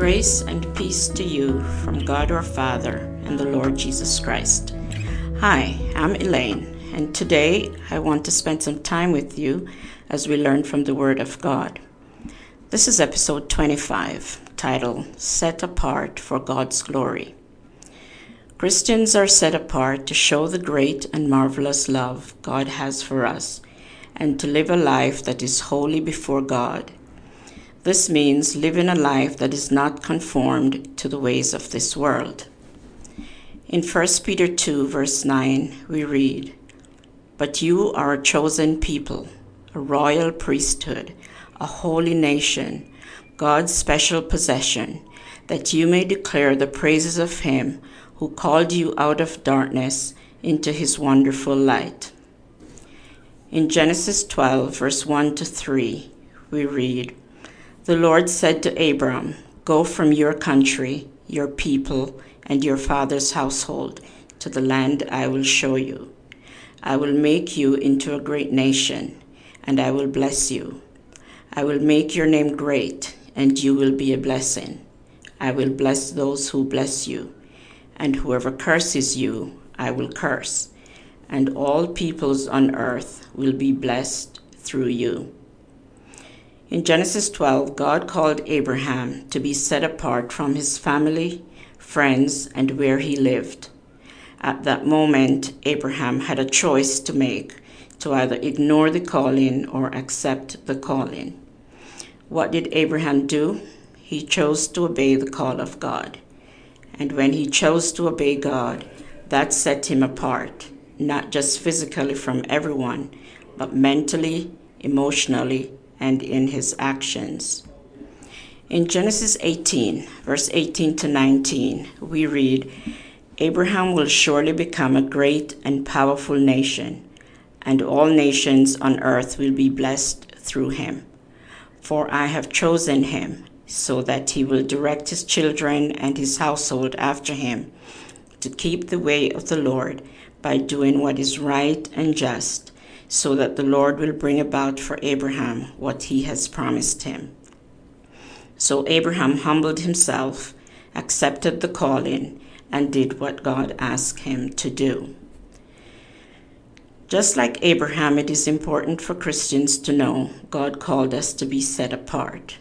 Grace and peace to you from God our Father and the Lord Jesus Christ. Hi, I'm Elaine, and today I want to spend some time with you as we learn from the Word of God. This is episode 25, titled Set Apart for God's Glory. Christians are set apart to show the great and marvelous love God has for us and to live a life that is holy before God this means living a life that is not conformed to the ways of this world. In 1 Peter 2, verse 9, we read, But you are a chosen people, a royal priesthood, a holy nation, God's special possession, that you may declare the praises of Him who called you out of darkness into His wonderful light. In Genesis 12, verse 1 to 3, we read, the Lord said to Abram, Go from your country, your people, and your father's household to the land I will show you. I will make you into a great nation, and I will bless you. I will make your name great, and you will be a blessing. I will bless those who bless you, and whoever curses you, I will curse, and all peoples on earth will be blessed through you. In Genesis 12, God called Abraham to be set apart from his family, friends, and where he lived. At that moment, Abraham had a choice to make to either ignore the calling or accept the calling. What did Abraham do? He chose to obey the call of God. And when he chose to obey God, that set him apart, not just physically from everyone, but mentally, emotionally, and in his actions. In Genesis 18, verse 18 to 19, we read Abraham will surely become a great and powerful nation, and all nations on earth will be blessed through him. For I have chosen him, so that he will direct his children and his household after him, to keep the way of the Lord by doing what is right and just so that the Lord will bring about for Abraham what he has promised him. So Abraham humbled himself, accepted the calling, and did what God asked him to do. Just like Abraham, it is important for Christians to know God called us to be set apart.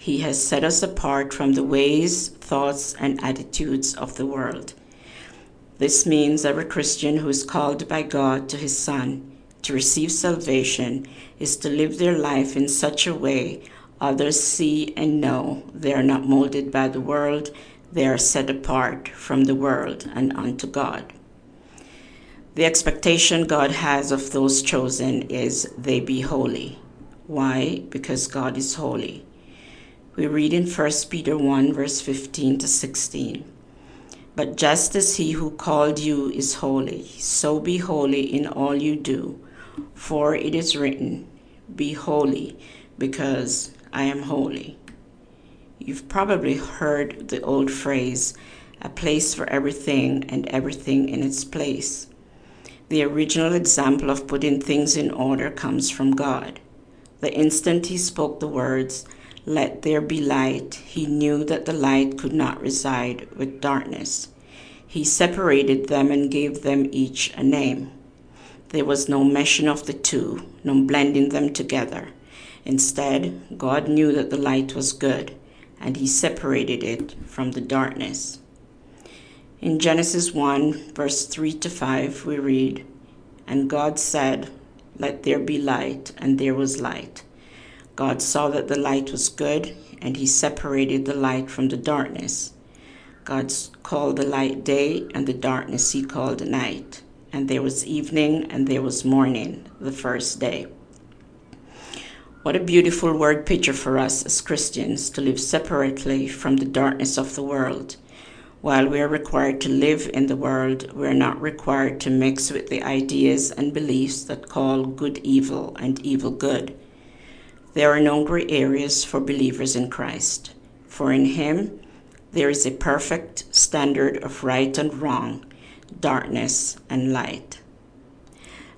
He has set us apart from the ways, thoughts, and attitudes of the world. This means every Christian who is called by God to his Son to receive salvation is to live their life in such a way others see and know they are not molded by the world, they are set apart from the world and unto God. The expectation God has of those chosen is they be holy. Why? Because God is holy. We read in 1 Peter 1, verse 15 to 16. But just as he who called you is holy, so be holy in all you do for it is written, Be holy, because I am holy. You've probably heard the old phrase, a place for everything and everything in its place. The original example of putting things in order comes from God. The instant he spoke the words, Let there be light, he knew that the light could not reside with darkness. He separated them and gave them each a name. There was no meshing of the two, no blending them together. Instead, God knew that the light was good, and He separated it from the darkness. In Genesis 1, verse 3 to 5, we read, And God said, Let there be light, and there was light. God saw that the light was good, and He separated the light from the darkness. God called the light day, and the darkness He called night and there was evening, and there was morning the first day. What a beautiful word picture for us as Christians to live separately from the darkness of the world. While we are required to live in the world, we are not required to mix with the ideas and beliefs that call good evil and evil good. There are no gray areas for believers in Christ, for in Him there is a perfect standard of right and wrong darkness, and light.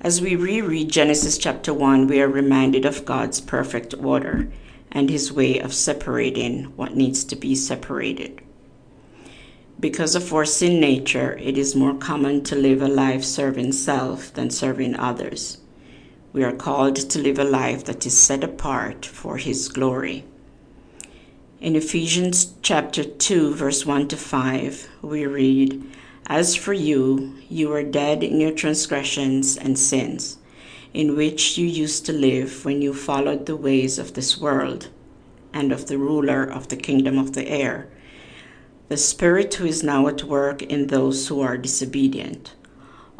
As we reread Genesis chapter 1, we are reminded of God's perfect order and his way of separating what needs to be separated. Because of our sin nature, it is more common to live a life serving self than serving others. We are called to live a life that is set apart for his glory. In Ephesians chapter 2, verse 1 to 5, we read, As for you, you were dead in your transgressions and sins, in which you used to live when you followed the ways of this world and of the ruler of the kingdom of the air, the Spirit who is now at work in those who are disobedient.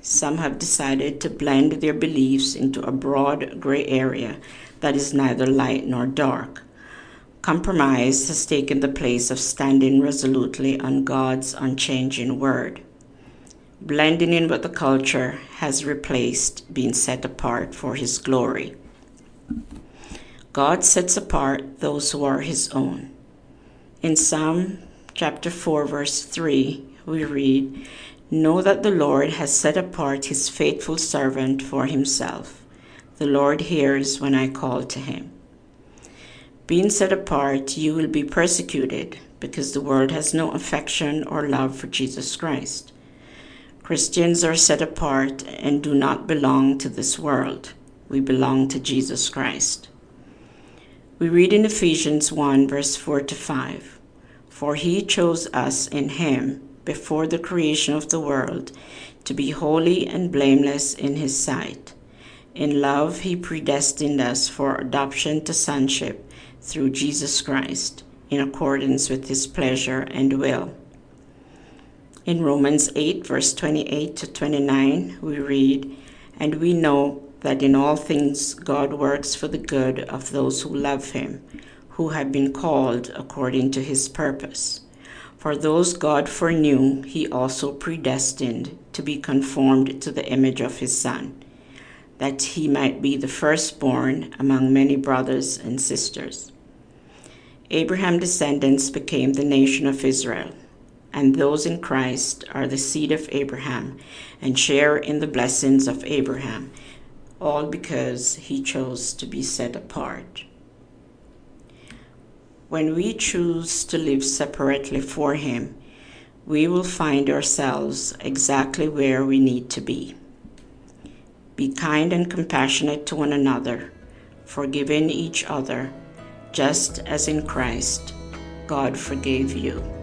some have decided to blend their beliefs into a broad gray area that is neither light nor dark. Compromise has taken the place of standing resolutely on God's unchanging word. Blending in with the culture has replaced being set apart for His glory. God sets apart those who are His own. In Psalm chapter 4, verse 3, we read, Know that the Lord has set apart His faithful servant for Himself. The Lord hears when I call to Him. Being set apart, you will be persecuted because the world has no affection or love for Jesus Christ. Christians are set apart and do not belong to this world. We belong to Jesus Christ. We read in Ephesians 1, verse 4 to 5 For he chose us in him before the creation of the world to be holy and blameless in his sight. In love, he predestined us for adoption to sonship through Jesus Christ in accordance with his pleasure and will. In Romans 8, verse 28 to 29, we read, And we know that in all things God works for the good of those who love him, who have been called according to his purpose. For those God foreknew, he also predestined to be conformed to the image of his Son, that he might be the firstborn among many brothers and sisters. Abraham's descendants became the nation of Israel, and those in Christ are the seed of Abraham and share in the blessings of Abraham, all because he chose to be set apart. When we choose to live separately for Him, we will find ourselves exactly where we need to be. Be kind and compassionate to one another, forgiving each other just as in Christ God forgave you.